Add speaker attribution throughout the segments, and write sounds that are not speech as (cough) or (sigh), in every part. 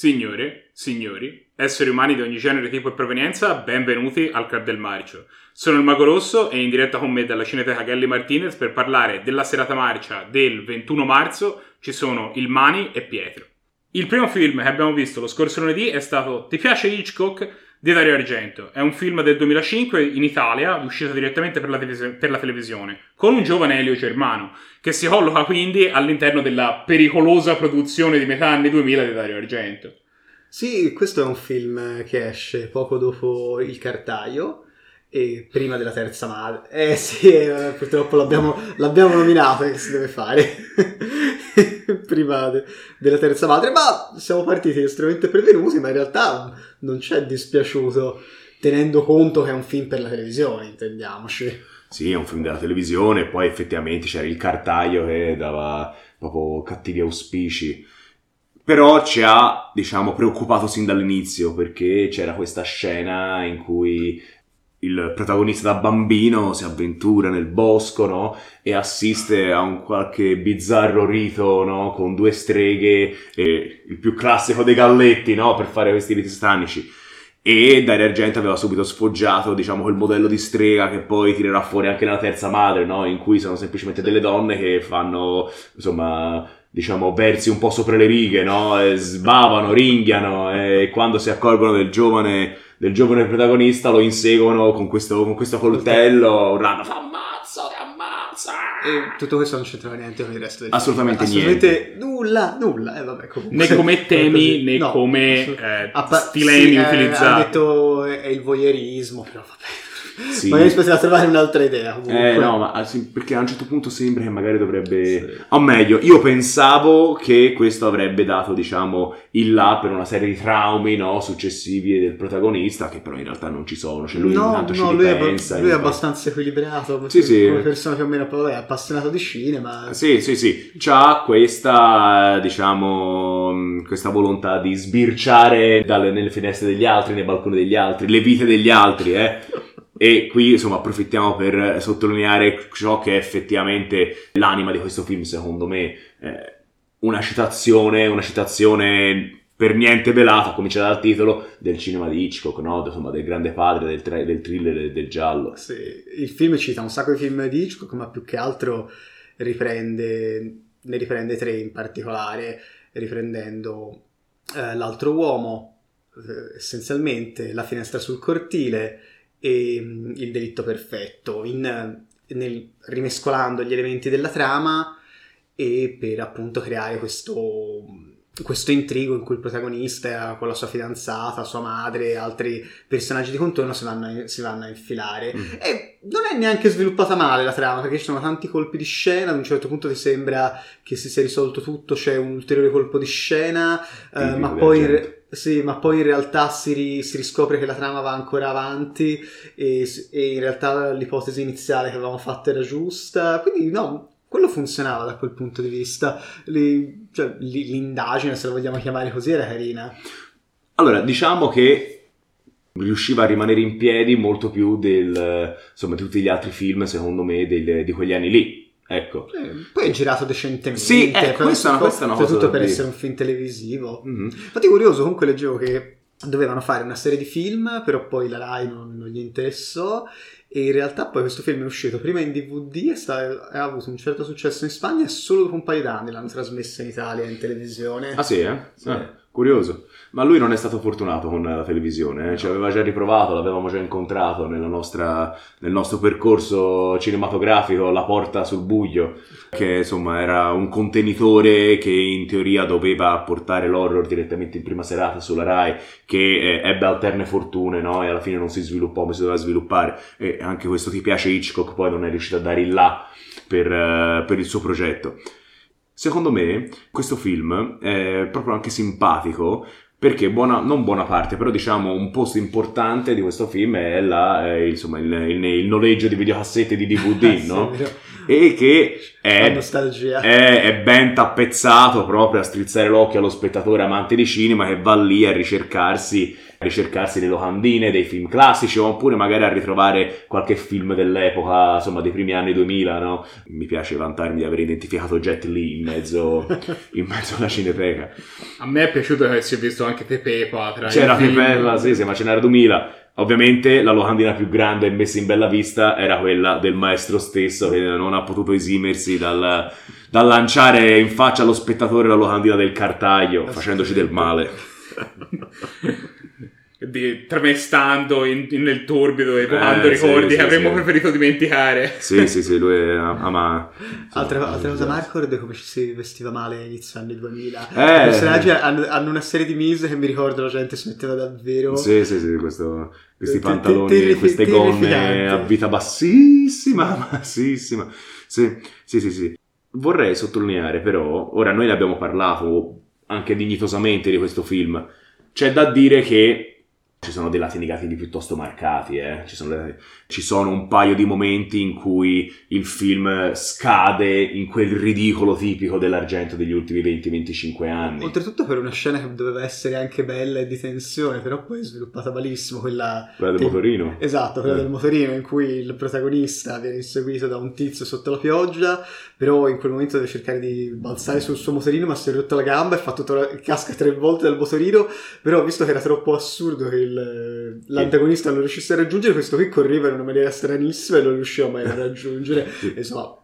Speaker 1: Signore, signori, esseri umani di ogni genere, tipo e provenienza, benvenuti al Club del Marcio. Sono il Mago Rosso e in diretta con me dalla Cineteca Gelli Martinez per parlare della serata marcia del 21 marzo ci sono il Mani e Pietro. Il primo film che abbiamo visto lo scorso lunedì è stato Ti piace Hitchcock? Di Dario Argento. È un film del 2005 in Italia, uscito direttamente per la, televisione, per la televisione, con un giovane Elio Germano, che si colloca quindi all'interno della pericolosa produzione di metà anni 2000 di Dario Argento.
Speaker 2: Sì, questo è un film che esce poco dopo Il Cartaio e prima della terza madre. Eh sì, eh, purtroppo l'abbiamo, l'abbiamo nominato che si deve fare. Prima de- della terza madre, ma siamo partiti estremamente prevenuti, ma in realtà non c'è dispiaciuto tenendo conto che è un film per la televisione, intendiamoci.
Speaker 3: Sì, è un film della televisione, poi effettivamente c'era il cartaio che dava proprio cattivi auspici. Però ci ha, diciamo, preoccupato sin dall'inizio perché c'era questa scena in cui il protagonista da bambino si avventura nel bosco, no? E assiste a un qualche bizzarro rito, no? Con due streghe, e il più classico dei galletti, no? Per fare questi riti stanici. E Dario Argento aveva subito sfoggiato, diciamo, quel modello di strega che poi tirerà fuori anche nella terza madre, no? In cui sono semplicemente delle donne che fanno, insomma, diciamo, versi un po' sopra le righe, no? E sbavano, ringhiano, e quando si accorgono del giovane del giovane protagonista lo inseguono con questo, con questo coltello, urlando fa ammazza, ti ammazza.
Speaker 2: E tutto questo non c'entrava niente con il resto del
Speaker 3: Assolutamente
Speaker 2: film.
Speaker 3: niente.
Speaker 2: Assolutamente nulla, nulla. Eh, vabbè, comunque.
Speaker 1: Né come temi, né
Speaker 2: No,
Speaker 1: come
Speaker 2: assolut-
Speaker 1: eh,
Speaker 2: pa-
Speaker 1: stilemi
Speaker 2: sì, eh,
Speaker 1: utilizzati.
Speaker 2: Ha detto è il voyeurismo, però vabbè.
Speaker 3: Sì.
Speaker 2: Magari si poteva trovare un'altra idea. Comunque.
Speaker 3: Eh no, ma ah, perché a un certo punto sembra che magari dovrebbe...
Speaker 2: Sì.
Speaker 3: O meglio, io pensavo che questo avrebbe dato, diciamo, il là per una serie di traumi, no, successivi del protagonista, che però in realtà non ci sono. Cioè lui
Speaker 2: no,
Speaker 3: intanto ci
Speaker 2: no, lui, è,
Speaker 3: ripensa.
Speaker 2: lui è abbastanza equilibrato.
Speaker 3: Sì, sì.
Speaker 2: Come persona più o meno vabbè, appassionato di cinema.
Speaker 3: Sì, sì, sì, c'ha questa, diciamo, mh, questa volontà di sbirciare dalle- nelle finestre degli altri, nei balconi degli altri, le vite degli altri, eh. E qui, insomma, approfittiamo per sottolineare ciò che è effettivamente l'anima di questo film, secondo me. Eh, una citazione, una citazione per niente velata, comincia dal titolo, del cinema di Hitchcock, no? Insomma, del grande padre, del, tra- del thriller e del giallo.
Speaker 2: Sì, il film cita un sacco di film di Hitchcock, ma più che altro riprende, ne riprende tre in particolare, riprendendo eh, L'altro uomo, eh, essenzialmente La finestra sul cortile e mm, Il delitto perfetto, in- nel- rimescolando gli elementi della trama e per appunto creare questo, questo intrigo in cui il protagonista con la sua fidanzata, sua madre e altri personaggi di contorno si vanno a, si vanno a infilare.
Speaker 3: Mm.
Speaker 2: E non è neanche sviluppata male la trama perché ci sono tanti colpi di scena, ad un certo punto ti sembra che si sia risolto tutto, c'è un ulteriore colpo di scena, eh, ma, poi re- sì, ma poi in realtà si, ri- si riscopre che la trama va ancora avanti e, e in realtà l'ipotesi iniziale che avevamo fatto era giusta, quindi no. Quello funzionava da quel punto di vista, Li- cioè, li- l'indagine, se la vogliamo chiamare così, era carina.
Speaker 3: Allora, diciamo che riusciva a rimanere in piedi molto più del, insomma, di tutti gli altri film, secondo me, del- di quegli anni lì. Ecco.
Speaker 2: Eh, Poi è girato decentemente.
Speaker 3: Sì, eh, questa è una- questa è una cosa
Speaker 2: Soprattutto
Speaker 3: da
Speaker 2: per
Speaker 3: dire.
Speaker 2: essere un film televisivo.
Speaker 3: Mhm.
Speaker 2: Infatti curioso, comunque leggevo che dovevano fare una serie di film, però poi la Rai non, non gli interessò e in realtà poi questo film è uscito prima in DVD e ha avuto un certo successo in Spagna e solo dopo un paio d'anni l'hanno trasmessa in Italia in televisione.
Speaker 3: Ah sì, eh?
Speaker 2: Sì.
Speaker 3: Ah, curioso. Ma lui non è stato fortunato con la televisione, eh? ci aveva già riprovato, l'avevamo già incontrato nella nostra- nel nostro percorso cinematografico, La porta sul buio, che insomma era un contenitore che in teoria doveva portare l'horror direttamente in prima serata sulla Rai, che eh, ebbe alterne fortune, no? E alla fine non si sviluppò come si doveva sviluppare. E anche questo ti piace Hitchcock, poi non è riuscito a dare il là per, eh, per il suo progetto. Secondo me questo film è proprio anche simpatico perché buona, non buona parte, però diciamo un posto importante di questo film è la, eh, insomma, il, il- il noleggio di videocassette di DVD, (laughs)
Speaker 2: Sì,
Speaker 3: no? E che è, è, è ben tappezzato proprio a strizzare l'occhio allo spettatore amante di cinema che va lì a ricercarsi, a ricercarsi le locandine dei film classici oppure magari a ritrovare qualche film dell'epoca, insomma, dei primi anni 2000, no? Mi piace vantarmi di aver identificato Jet Li in mezzo, in mezzo alla cineteca.
Speaker 1: A me è piaciuto che si è visto anche Pepepa tra
Speaker 3: C'era. Pepella, sì, sì, ma ce n'era 2000. Ovviamente la locandina più grande e messa in bella vista era quella del maestro stesso che non ha potuto esimersi dal, dal lanciare in faccia allo spettatore la locandina del cartaglio, facendoci del male. (laughs)
Speaker 1: Di- tramestando in- in- nel torbido e evocando
Speaker 3: Eh, sì,
Speaker 1: ricordi
Speaker 3: sì,
Speaker 1: che avremmo
Speaker 3: sì.
Speaker 1: preferito dimenticare.
Speaker 3: Sì, sì, sì, lui è- ama...
Speaker 2: Altra, altra cosa. Marco, è come ci si vestiva male inizio anni 2000.
Speaker 3: Eh.
Speaker 2: I personaggi hanno, hanno una serie di mise che mi ricordo la gente si metteva davvero.
Speaker 3: Sì, sì, sì, questo- questi
Speaker 2: Te- te-
Speaker 3: pantaloni,
Speaker 2: terrifi-
Speaker 3: queste gonne a vita bassissima, (laughs) bassissima. Sì, sì, sì, sì. Vorrei sottolineare però, ora noi ne abbiamo parlato anche dignitosamente di questo film, c'è da dire che ci sono dei lati negativi piuttosto marcati, eh. ci, sono dei- ci sono un paio di momenti in cui il film scade in quel ridicolo tipico dell'argento degli ultimi 20-25 anni.
Speaker 2: Oltretutto per una scena che doveva essere anche bella e di tensione, però poi è sviluppata malissimo quella...
Speaker 3: Quella del motorino.
Speaker 2: Esatto, quella
Speaker 3: Eh.
Speaker 2: del motorino in cui il protagonista viene inseguito da un tizio sotto la pioggia, però in quel momento deve cercare di balzare sul suo motorino, ma si è rotto la gamba e fa tutto la- casca tre volte dal motorino, però visto che era troppo assurdo che il- l'antagonista non riuscisse a raggiungere, questo qui correva in una maniera stranissima e non riusciva mai a raggiungere. (laughs)
Speaker 3: Sì.
Speaker 2: Insomma,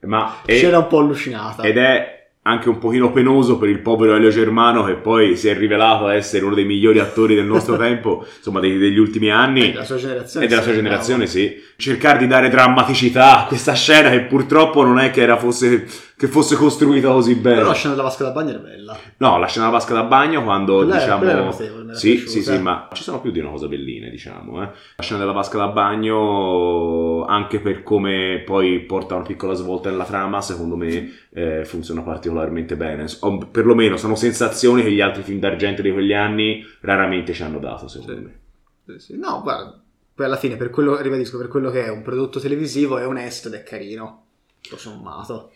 Speaker 3: Ma è-
Speaker 2: scena un po' allucinata.
Speaker 3: ed è anche un pochino penoso per il povero Elio Germano che poi si è rivelato essere uno dei migliori attori del nostro (laughs) tempo, insomma dei- degli ultimi anni
Speaker 2: della sua generazione.
Speaker 3: e della
Speaker 2: sì,
Speaker 3: sua
Speaker 2: bravo.
Speaker 3: generazione, sì. Cercare di dare drammaticità a questa scena che purtroppo non è che, era fosse, che fosse costruita così bene.
Speaker 2: Però la scena della vasca da bagno era bella.
Speaker 3: No, la scena della vasca da bagno quando
Speaker 2: Quella
Speaker 3: diciamo.
Speaker 2: era era
Speaker 3: sì, sì, sì, ma ci sono più di una cosa belline, diciamo. Eh. La scena della vasca da bagno, anche per come poi porta una piccola svolta nella trama, secondo me eh, funziona particolarmente bene. O, perlomeno sono sensazioni che gli altri film d'argento di quegli anni raramente ci hanno dato, secondo
Speaker 2: Sì.
Speaker 3: me.
Speaker 2: Sì, sì. No, guarda, poi alla fine, per quello, ribadisco, per quello che è un prodotto televisivo, è onesto ed è carino. Tutto sommato.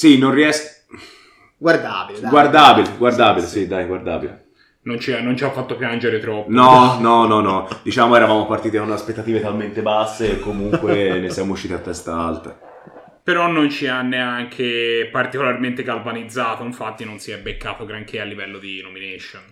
Speaker 3: Sì, non riesco.
Speaker 2: Guardabile, dai.
Speaker 3: Guardabile, guardabile, sì, dai, guardabile.
Speaker 1: Non ci, ha- non ci ha fatto piangere troppo.
Speaker 3: No, no, no, no. Diciamo eravamo partiti con aspettative talmente basse e comunque ne siamo usciti a testa alta.
Speaker 1: Però non ci ha neanche particolarmente galvanizzato, infatti non si è beccato granché a livello di nomination.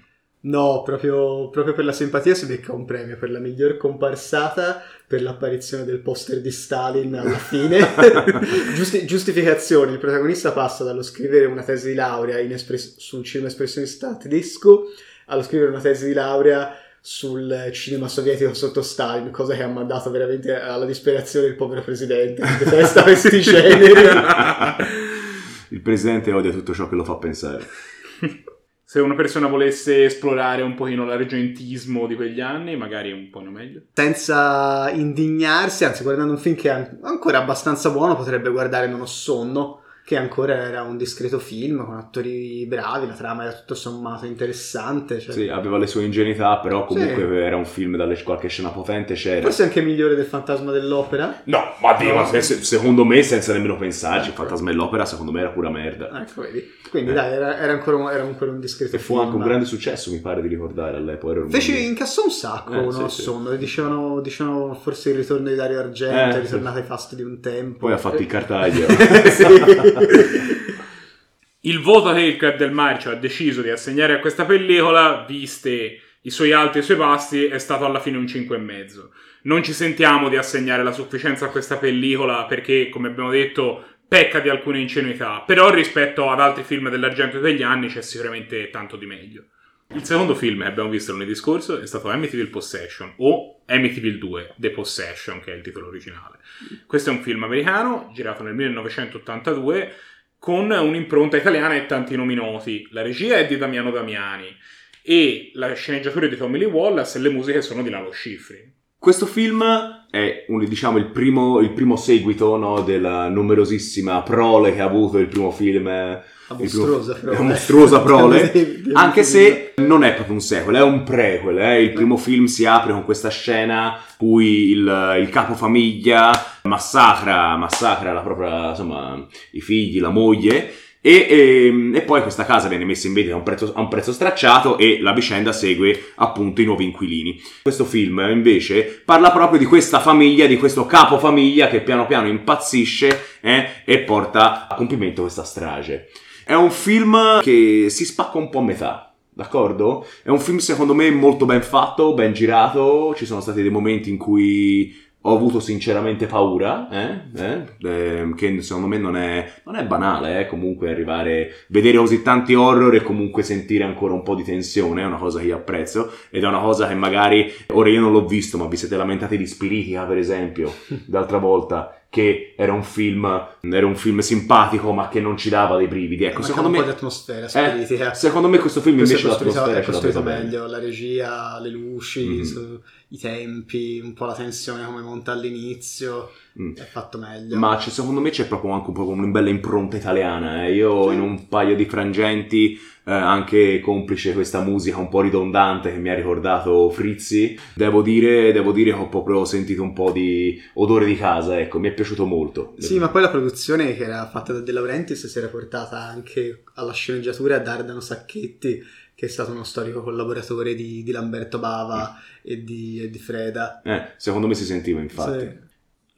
Speaker 2: No, proprio, proprio per la simpatia si becca un premio per la miglior comparsata, per l'apparizione del poster di Stalin alla fine. (laughs) Giusti- giustificazioni, il protagonista passa dallo scrivere una tesi di laurea in espres- sul cinema espressionista tedesco allo scrivere una tesi di laurea sul cinema sovietico sotto Stalin, cosa che ha mandato veramente alla disperazione il povero presidente, che detesta questi generi. (laughs)
Speaker 3: Il presidente odia tutto ciò che lo fa pensare. (laughs)
Speaker 1: Se una persona volesse esplorare un pochino l'argentismo di quegli anni, magari un po' meglio.
Speaker 2: senza indignarsi, anzi guardando un film che è ancora abbastanza buono, potrebbe guardare Non ho sonno, che ancora era un discreto film con attori bravi, la trama era tutto sommato interessante. cioè-
Speaker 3: Sì, aveva le sue ingenuità, però comunque
Speaker 2: Sì.
Speaker 3: era un film dalle qualche scena potente c'era.
Speaker 2: Forse anche migliore del Fantasma dell'Opera.
Speaker 3: No, ma Dio,
Speaker 2: No.
Speaker 3: se- se- secondo me, senza nemmeno pensarci, il Fantasma dell'Opera secondo me era pura merda.
Speaker 2: Ecco, vedi. Quindi
Speaker 3: Eh.
Speaker 2: dai, era, era ancora, un, era ancora un discreto
Speaker 3: E fu
Speaker 2: film.
Speaker 3: anche un grande successo, mi pare di ricordare all'epoca.
Speaker 2: Fece incassò un sacco,
Speaker 3: Eh,
Speaker 2: non
Speaker 3: sì,
Speaker 2: sonno. Dicevano, dicevano forse il ritorno di Dario Argento,
Speaker 3: Eh,
Speaker 2: ritornato ai fasti di un tempo.
Speaker 3: Poi ha fatto il cartaglio. (laughs)
Speaker 2: Sì.
Speaker 1: Il voto che il Club del Marcio ha deciso di assegnare a questa pellicola, viste i suoi alti e i suoi bassi, è stato alla fine un 5,5. Non ci sentiamo di assegnare la sufficienza a questa pellicola perché, come abbiamo detto, pecca di alcune ingenuità, però rispetto ad altri film dell'argento di quegli anni c'è sicuramente tanto di meglio. Il secondo film che abbiamo visto lunedì scorso è stato Amityville Possession o Amityville 2, The Possession, che è il titolo originale. Questo è un film americano girato nel 1982 con un'impronta italiana e tanti nomi noti. La regia è di Damiano Damiani e la sceneggiatura è di Tommy Lee Wallace e le musiche sono di Lalo Schifrin.
Speaker 3: Questo film è un- diciamo, il, primo, il primo seguito no, della numerosissima prole che ha avuto il primo film. Eh,
Speaker 2: La
Speaker 3: primo-
Speaker 2: mostruosa prole.
Speaker 3: la mostruosa prole, anche se non è proprio un sequel, è un prequel. eh. Il primo film si apre con questa scena cui il, il capofamiglia massacra, massacra la propria, insomma, i figli, la moglie. E, e- e poi questa casa viene messa in vendita a un, prezzo, a un prezzo stracciato e la vicenda segue appunto i nuovi inquilini. Questo film invece parla proprio di questa famiglia, di questo capofamiglia che piano piano impazzisce eh, e porta a compimento questa strage. È un film che si spacca un po' a metà. D'accordo? È un film secondo me molto ben fatto, ben girato, ci sono stati dei momenti in cui ho avuto sinceramente paura, eh? Eh? Eh, che secondo me non è, non è banale, eh? comunque arrivare, vedere così tanti horror e comunque sentire ancora un po' di tensione, è una cosa che io apprezzo ed è una cosa che magari, ora io non l'ho visto, ma vi siete lamentati di Spiritica per esempio, (laughs) d'altra volta, che era un film, era un film simpatico ma che non ci dava dei brividi, ecco,
Speaker 2: Manca
Speaker 3: secondo
Speaker 2: un po'
Speaker 3: me...
Speaker 2: di atmosfera
Speaker 3: Eh,
Speaker 2: spiritica.
Speaker 3: secondo me questo film
Speaker 2: Questo
Speaker 3: invece
Speaker 2: è costruito,
Speaker 3: l'atmosfera
Speaker 2: è
Speaker 3: ce l'ha
Speaker 2: costruito meglio, la regia, le luci,
Speaker 3: Mhm.
Speaker 2: su- i tempi, un po' la tensione come monta all'inizio,
Speaker 3: Mm.
Speaker 2: è fatto meglio.
Speaker 3: Ma c'è- secondo me c'è proprio anche un po' una bella impronta italiana. eh. Io
Speaker 2: Sì.
Speaker 3: in un paio di frangenti, eh, anche complice questa musica un po' ridondante che mi ha ricordato Frizzi, devo dire, devo dire che ho proprio sentito un po' di odore di casa, ecco, mi è piaciuto molto.
Speaker 2: Sì, ma poi la produzione che era fatta da De Laurentiis si era portata anche alla sceneggiatura da Ardano Sacchetti, che è stato uno storico collaboratore di, di Lamberto Bava e, di, e di Freda.
Speaker 3: Eh, secondo me si sentiva infatti.
Speaker 2: Sì.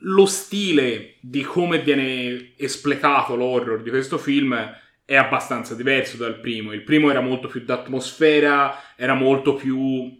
Speaker 1: lo stile di come viene espletato l'horror di questo film è abbastanza diverso dal primo. Il primo era molto più d'atmosfera, era molto più.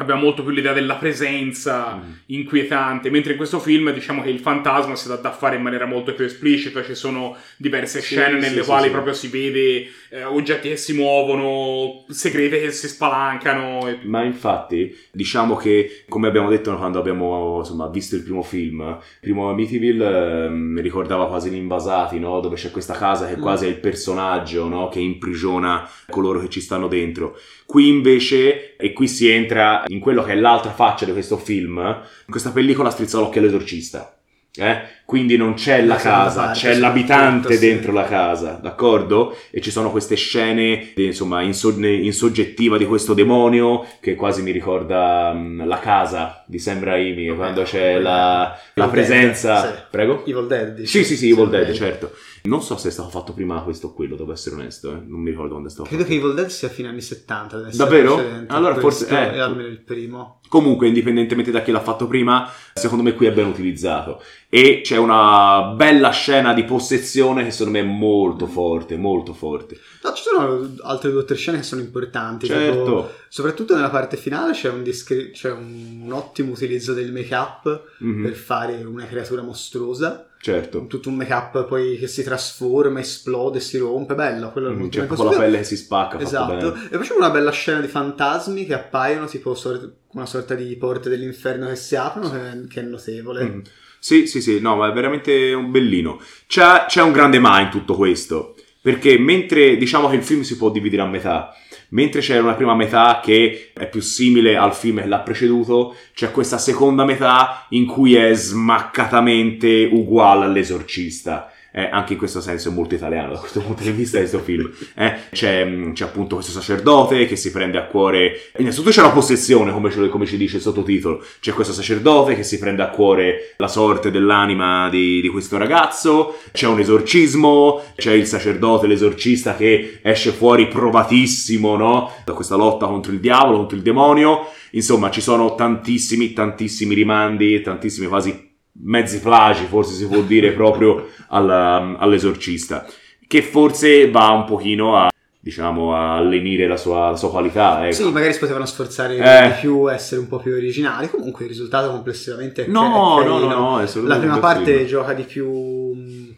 Speaker 1: Aveva molto più l'idea della presenza
Speaker 3: Mm.
Speaker 1: inquietante, mentre in questo film diciamo che il fantasma si dà da fare in maniera molto più esplicita, ci sono diverse
Speaker 3: Sì,
Speaker 1: scene
Speaker 3: sì,
Speaker 1: nelle
Speaker 3: sì,
Speaker 1: quali
Speaker 3: sì.
Speaker 1: proprio si vede eh, oggetti che si muovono, segrete che si spalancano. e-
Speaker 3: Ma infatti, diciamo che, come abbiamo detto quando abbiamo insomma, visto il primo film, il primo Amityville ehm, mi ricordava quasi gli invasati, no? dove c'è questa casa che
Speaker 2: Mm.
Speaker 3: quasi è il personaggio no? che imprigiona coloro che ci stanno dentro. Qui invece, e qui si entra in quello che è l'altra faccia di questo film, in questa pellicola strizza l'occhio all'esorcista. Eh? Quindi non c'è la
Speaker 2: La
Speaker 3: casa,
Speaker 2: parte,
Speaker 3: c'è l'abitante
Speaker 2: sì.
Speaker 3: dentro la casa, d'accordo? E ci sono queste scene, insomma, in, so- in soggettiva di questo demonio che quasi mi ricorda mm, la casa di Sam Raimi, quando c'è la, la presenza...
Speaker 2: Dead, sì.
Speaker 3: Prego?
Speaker 2: Evil Dead.
Speaker 3: Sì, sì, sì, Evil Dead, certo. Non so se è stato fatto prima questo o quello, devo essere onesto, eh. non mi ricordo quando è stato
Speaker 2: Credo
Speaker 3: fatto.
Speaker 2: che Evil Dead sia fine anni 70. deve essere
Speaker 3: Davvero?
Speaker 2: a
Speaker 3: Allora forse-
Speaker 2: questo,
Speaker 3: eh.
Speaker 2: è almeno il primo.
Speaker 3: Comunque, indipendentemente da chi l'ha fatto prima, secondo me qui è ben utilizzato. E c'è una bella scena di possessione che secondo me è molto forte, molto forte.
Speaker 2: No, ci sono altre due o tre scene che sono importanti. tipo-
Speaker 3: Certo.
Speaker 2: soprattutto nella parte finale c'è un, discre- c'è un, un ottimo utilizzo del make-up
Speaker 3: Mhm,
Speaker 2: per fare una creatura mostruosa.
Speaker 3: certo.
Speaker 2: Tutto un make-up poi che si trasforma, esplode, si rompe. Bello, quello è molto
Speaker 3: C'è
Speaker 2: ben
Speaker 3: proprio la pelle che si spacca.
Speaker 2: Esatto. E poi c'è una bella scena di fantasmi che appaiono, tipo sor- una sorta di porte dell'inferno che si aprono, che, che è notevole.
Speaker 3: Mhm. Sì, sì, sì, no, ma è veramente un bellino. C'è, c'è un grande ma in tutto questo, perché mentre diciamo che il film si può dividere a metà, mentre c'è una prima metà che è più simile al film che l'ha preceduto, c'è questa seconda metà in cui è smaccatamente uguale all'esorcista. Eh, anche in questo senso è molto italiano (laughs) da questo punto di vista questo film. Eh, c'è, mh, c'è appunto questo sacerdote che si prende a cuore. Innanzitutto c'è la possessione, come, ce- come ci dice il sottotitolo. C'è questo sacerdote che si prende a cuore la sorte dell'anima di, di questo ragazzo. C'è un esorcismo. C'è il sacerdote, l'esorcista che esce fuori provatissimo no? da questa lotta contro il diavolo, contro il demonio. Insomma, ci sono tantissimi, tantissimi rimandi, tantissimi quasi mezzi plagi, forse si può dire, proprio alla- all'esorcista, che forse va un pochino a, diciamo, a lenire la sua, la sua qualità. ecco.
Speaker 2: Sì, magari si potevano sforzare
Speaker 3: Eh.
Speaker 2: di più, essere un po' più originali. Comunque il risultato complessivamente è,
Speaker 3: No,
Speaker 2: è
Speaker 3: no, no, no,
Speaker 2: La prima parte
Speaker 3: film.
Speaker 2: gioca di più mh,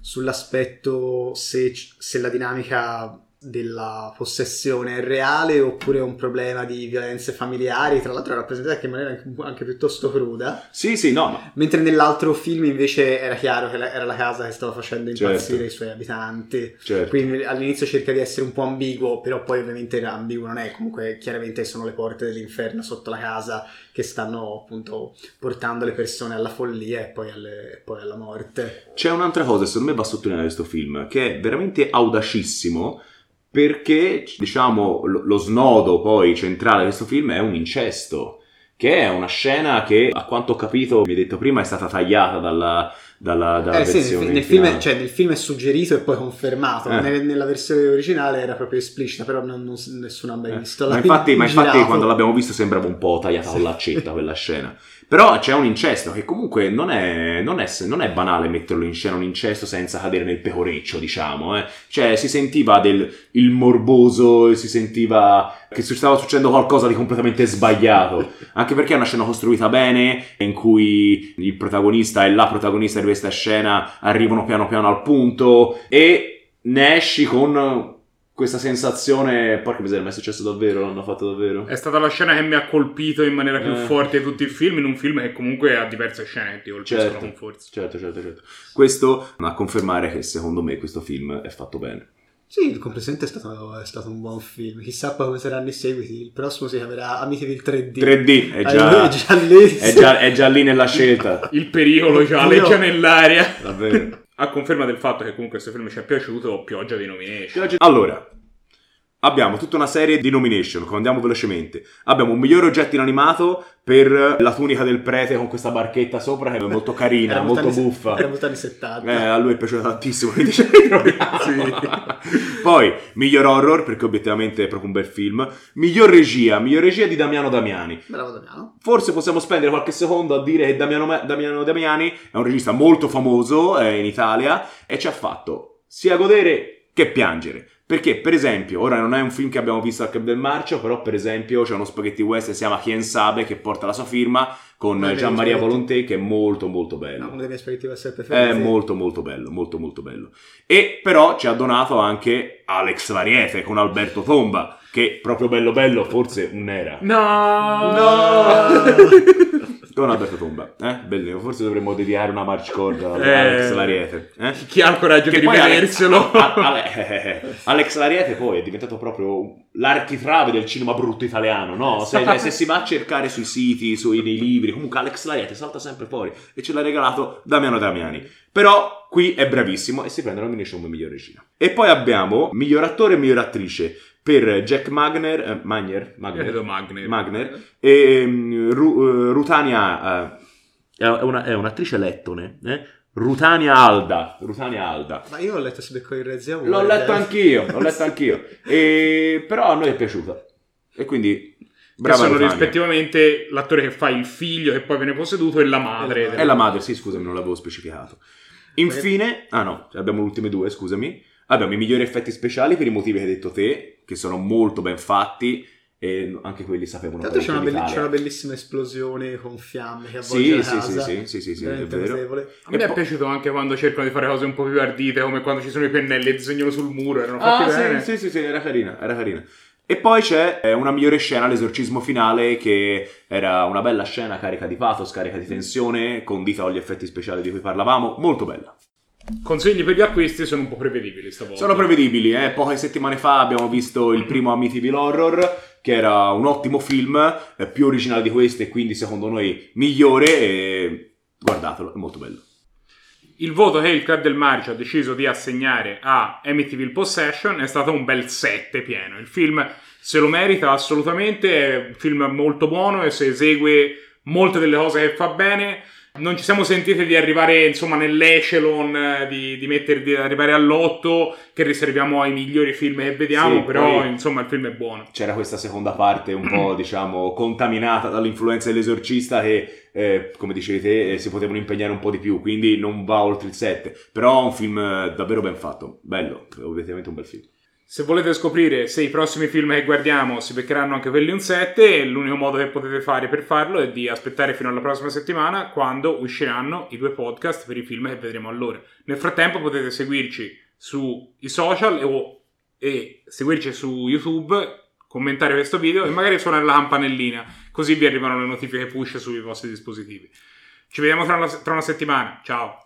Speaker 2: sull'aspetto se, se la dinamica della possessione reale oppure un problema di violenze familiari, tra l'altro è rappresentata in maniera anche, piuttosto cruda,
Speaker 3: Sì, sì, no, ma
Speaker 2: mentre nell'altro film invece era chiaro che era la casa che stava facendo impazzire
Speaker 3: Certo.
Speaker 2: i suoi abitanti.
Speaker 3: certo.
Speaker 2: Quindi all'inizio cerca di essere un po' ambiguo, però poi ovviamente ambiguo non è, comunque chiaramente sono le porte dell'inferno sotto la casa che stanno appunto portando le persone alla follia e poi, alle- poi alla morte.
Speaker 3: C'è un'altra cosa, secondo me va sottolineare questo film, che è veramente audacissimo perché, diciamo, lo, snodo poi centrale di questo film è un incesto, che è una scena che, a quanto ho capito, mi hai detto prima, è stata tagliata dalla, dalla, dalla
Speaker 2: Eh sì, nel, film, cioè, nel film è suggerito e poi confermato,
Speaker 3: Eh.
Speaker 2: Nel- nella versione originale era proprio esplicita, però non, non- nessuno ha mai
Speaker 3: Eh,
Speaker 2: visto.
Speaker 3: ma
Speaker 2: l'ha
Speaker 3: infatti, ma infatti quando l'abbiamo visto sembrava un po' tagliata con l'accetta quella scena. Però c'è un incesto che comunque non è, non è- non è banale metterlo in scena un incesto senza cadere nel pecoreccio, diciamo. eh. Cioè si sentiva del, il morboso, si sentiva che stava succedendo qualcosa di completamente sbagliato. Anche perché è una scena costruita bene, in cui il protagonista e la protagonista questa scena arrivano piano piano al punto e ne esci con questa sensazione, porca miseria, ma è successo davvero, l'hanno fatto davvero.
Speaker 1: È stata la scena che mi ha colpito in maniera più
Speaker 3: Eh.
Speaker 1: forte di tutti i film, in un film che comunque ha diverse scene che ti colpiscono
Speaker 3: Certo.
Speaker 1: con forza.
Speaker 3: Certo, certo, certo. Questo a confermare che secondo me questo film è fatto bene.
Speaker 2: Sì, il complessivamente è stato, è stato un buon film. Chissà come saranno i seguiti. Il prossimo si chiamerà Amityville 3D.
Speaker 3: 3D è
Speaker 2: Ah,
Speaker 3: già,
Speaker 2: è già lì.
Speaker 3: è già, è già lì nella scelta. (laughs)
Speaker 1: Il pericolo già
Speaker 2: Io-
Speaker 1: leggia nell'aria.
Speaker 3: Davvero.
Speaker 1: A conferma del fatto che comunque questo film ci è piaciuto, pioggia di nomination.
Speaker 3: Allora, abbiamo tutta una serie di nomination, andiamo velocemente. Abbiamo un miglior oggetto inanimato per la tunica del prete con questa barchetta sopra che è molto carina,
Speaker 2: Era
Speaker 3: molto
Speaker 2: anni-
Speaker 3: buffa.
Speaker 2: Era molto anni 70.
Speaker 3: Eh, a lui è piaciuto tantissimo, quindi ce ritroviamo. Poi, miglior horror, perché obiettivamente è proprio un bel film. Miglior regia, miglior regia di Damiano Damiani.
Speaker 2: Bravo Damiano.
Speaker 3: Forse possiamo spendere qualche secondo a dire che Damiano, Damiano Damiani è un regista molto famoso eh, in Italia e ci ha fatto sia godere che piangere. Perché, per esempio, ora non è un film che abbiamo visto al Club del Marcio, però, per esempio, c'è uno spaghetti west che si chiama Chien Sabe che porta la sua firma con Gian Maria Volonté, che è molto, molto
Speaker 2: No,
Speaker 3: bello.
Speaker 2: uno dei miei spaghetti western
Speaker 3: È
Speaker 2: preferiti.
Speaker 3: molto molto bello, molto molto bello. E però ci ha donato anche Alex Variete con Alberto Tomba, che proprio bello bello forse non era.
Speaker 1: No! (laughs)
Speaker 3: Con Alberto Tomba, eh? Bellissimo. Forse dovremmo dedicare una march cord a
Speaker 1: Eh.
Speaker 3: Alex Variete. Eh?
Speaker 1: Chi ha il coraggio
Speaker 3: Che
Speaker 1: di
Speaker 3: Alex,
Speaker 1: rivederselo?
Speaker 3: a- Ale- eh, (laughs) eh, Alex Lariete poi è diventato proprio l'architrave del cinema brutto italiano, no? Se, se si va a cercare sui siti, sui, nei libri, comunque Alex Lariete salta sempre fuori e ce l'ha regalato Damiano Damiani. Però qui è bravissimo e si prende la nomination come miglior regina. E poi abbiamo miglior attore e miglior attrice per Jack Magner, eh, Magner, Magner,
Speaker 1: Magner.
Speaker 3: Magner e mm, Ru- eh, Rutania eh, è, una- è un'attrice lettone, eh? Rutania Alda, Rutania Alda.
Speaker 2: Ma io ho letto se becco il Re Zia
Speaker 3: L'ho letto anch'io, l'ho letto (laughs) anch'io. E, però a noi è piaciuta. E quindi,
Speaker 1: Che
Speaker 3: brava
Speaker 1: sono
Speaker 3: Rutania.
Speaker 1: rispettivamente l'attore che fa il figlio che poi viene posseduto e la madre.
Speaker 2: È
Speaker 3: la madre, sì, scusami, non l'avevo specificato. Infine, ah no, abbiamo le ultime due, scusami. Abbiamo i migliori effetti speciali per i motivi che hai detto te, che sono molto ben fatti e anche quelli sapevano
Speaker 2: l'altro c'è una, belli- c'è una bellissima esplosione con fiamme che avvolge
Speaker 3: Sì,
Speaker 2: la
Speaker 3: sì, sì,
Speaker 2: casa.
Speaker 3: sì, sì, sì, sì, è
Speaker 2: Veramente
Speaker 3: vero.
Speaker 1: A me
Speaker 3: E
Speaker 1: è
Speaker 3: poi-
Speaker 1: piaciuto anche quando cercano di fare cose un po' più ardite, come quando ci sono i pennelli e disegnano sul muro, erano fatti
Speaker 3: Ah,
Speaker 1: bene.
Speaker 3: sì, sì, sì, sì, era carina, era carina. E poi c'è eh, una migliore scena, l'esorcismo finale, che era una bella scena carica di pathos, carica di tensione, condita con gli effetti speciali di cui parlavamo, molto bella.
Speaker 1: Consigli per gli acquisti sono un po' prevedibili stavolta.
Speaker 3: Sono prevedibili, eh? poche settimane fa abbiamo visto il primo Amityville Horror, che era un ottimo film, eh, più originale di questo e quindi secondo noi migliore, e guardatelo, è molto bello.
Speaker 1: Il voto che il Club del Marcio ha deciso di assegnare a Amityville Possession è stato un bel 7 pieno. Il film se lo merita assolutamente, è un film molto buono e se esegue molte delle cose che fa bene. Non ci siamo sentiti di arrivare insomma nell'echelon, eh, di, di, mettere, di arrivare all'otto che riserviamo ai migliori film che vediamo,
Speaker 3: Sì,
Speaker 1: però insomma il film è buono.
Speaker 3: C'era questa seconda parte un po', (clears throat) diciamo, contaminata dall'influenza dell'esorcista che, eh, come dicevi te, eh, si potevano impegnare un po' di più, quindi non va oltre il 7. Però è un film eh, davvero ben fatto, bello, obiettivamente un bel film.
Speaker 1: Se volete scoprire se i prossimi film che guardiamo si beccheranno anche quelli un 7, l'unico modo che potete fare per farlo è di aspettare fino alla prossima settimana quando usciranno i due podcast per i film che vedremo allora. Nel frattempo potete seguirci sui social o e seguirci su YouTube, commentare questo video e magari suonare la campanellina, così vi arrivano le notifiche push sui vostri dispositivi. Ci vediamo tra una, tra una settimana. Ciao.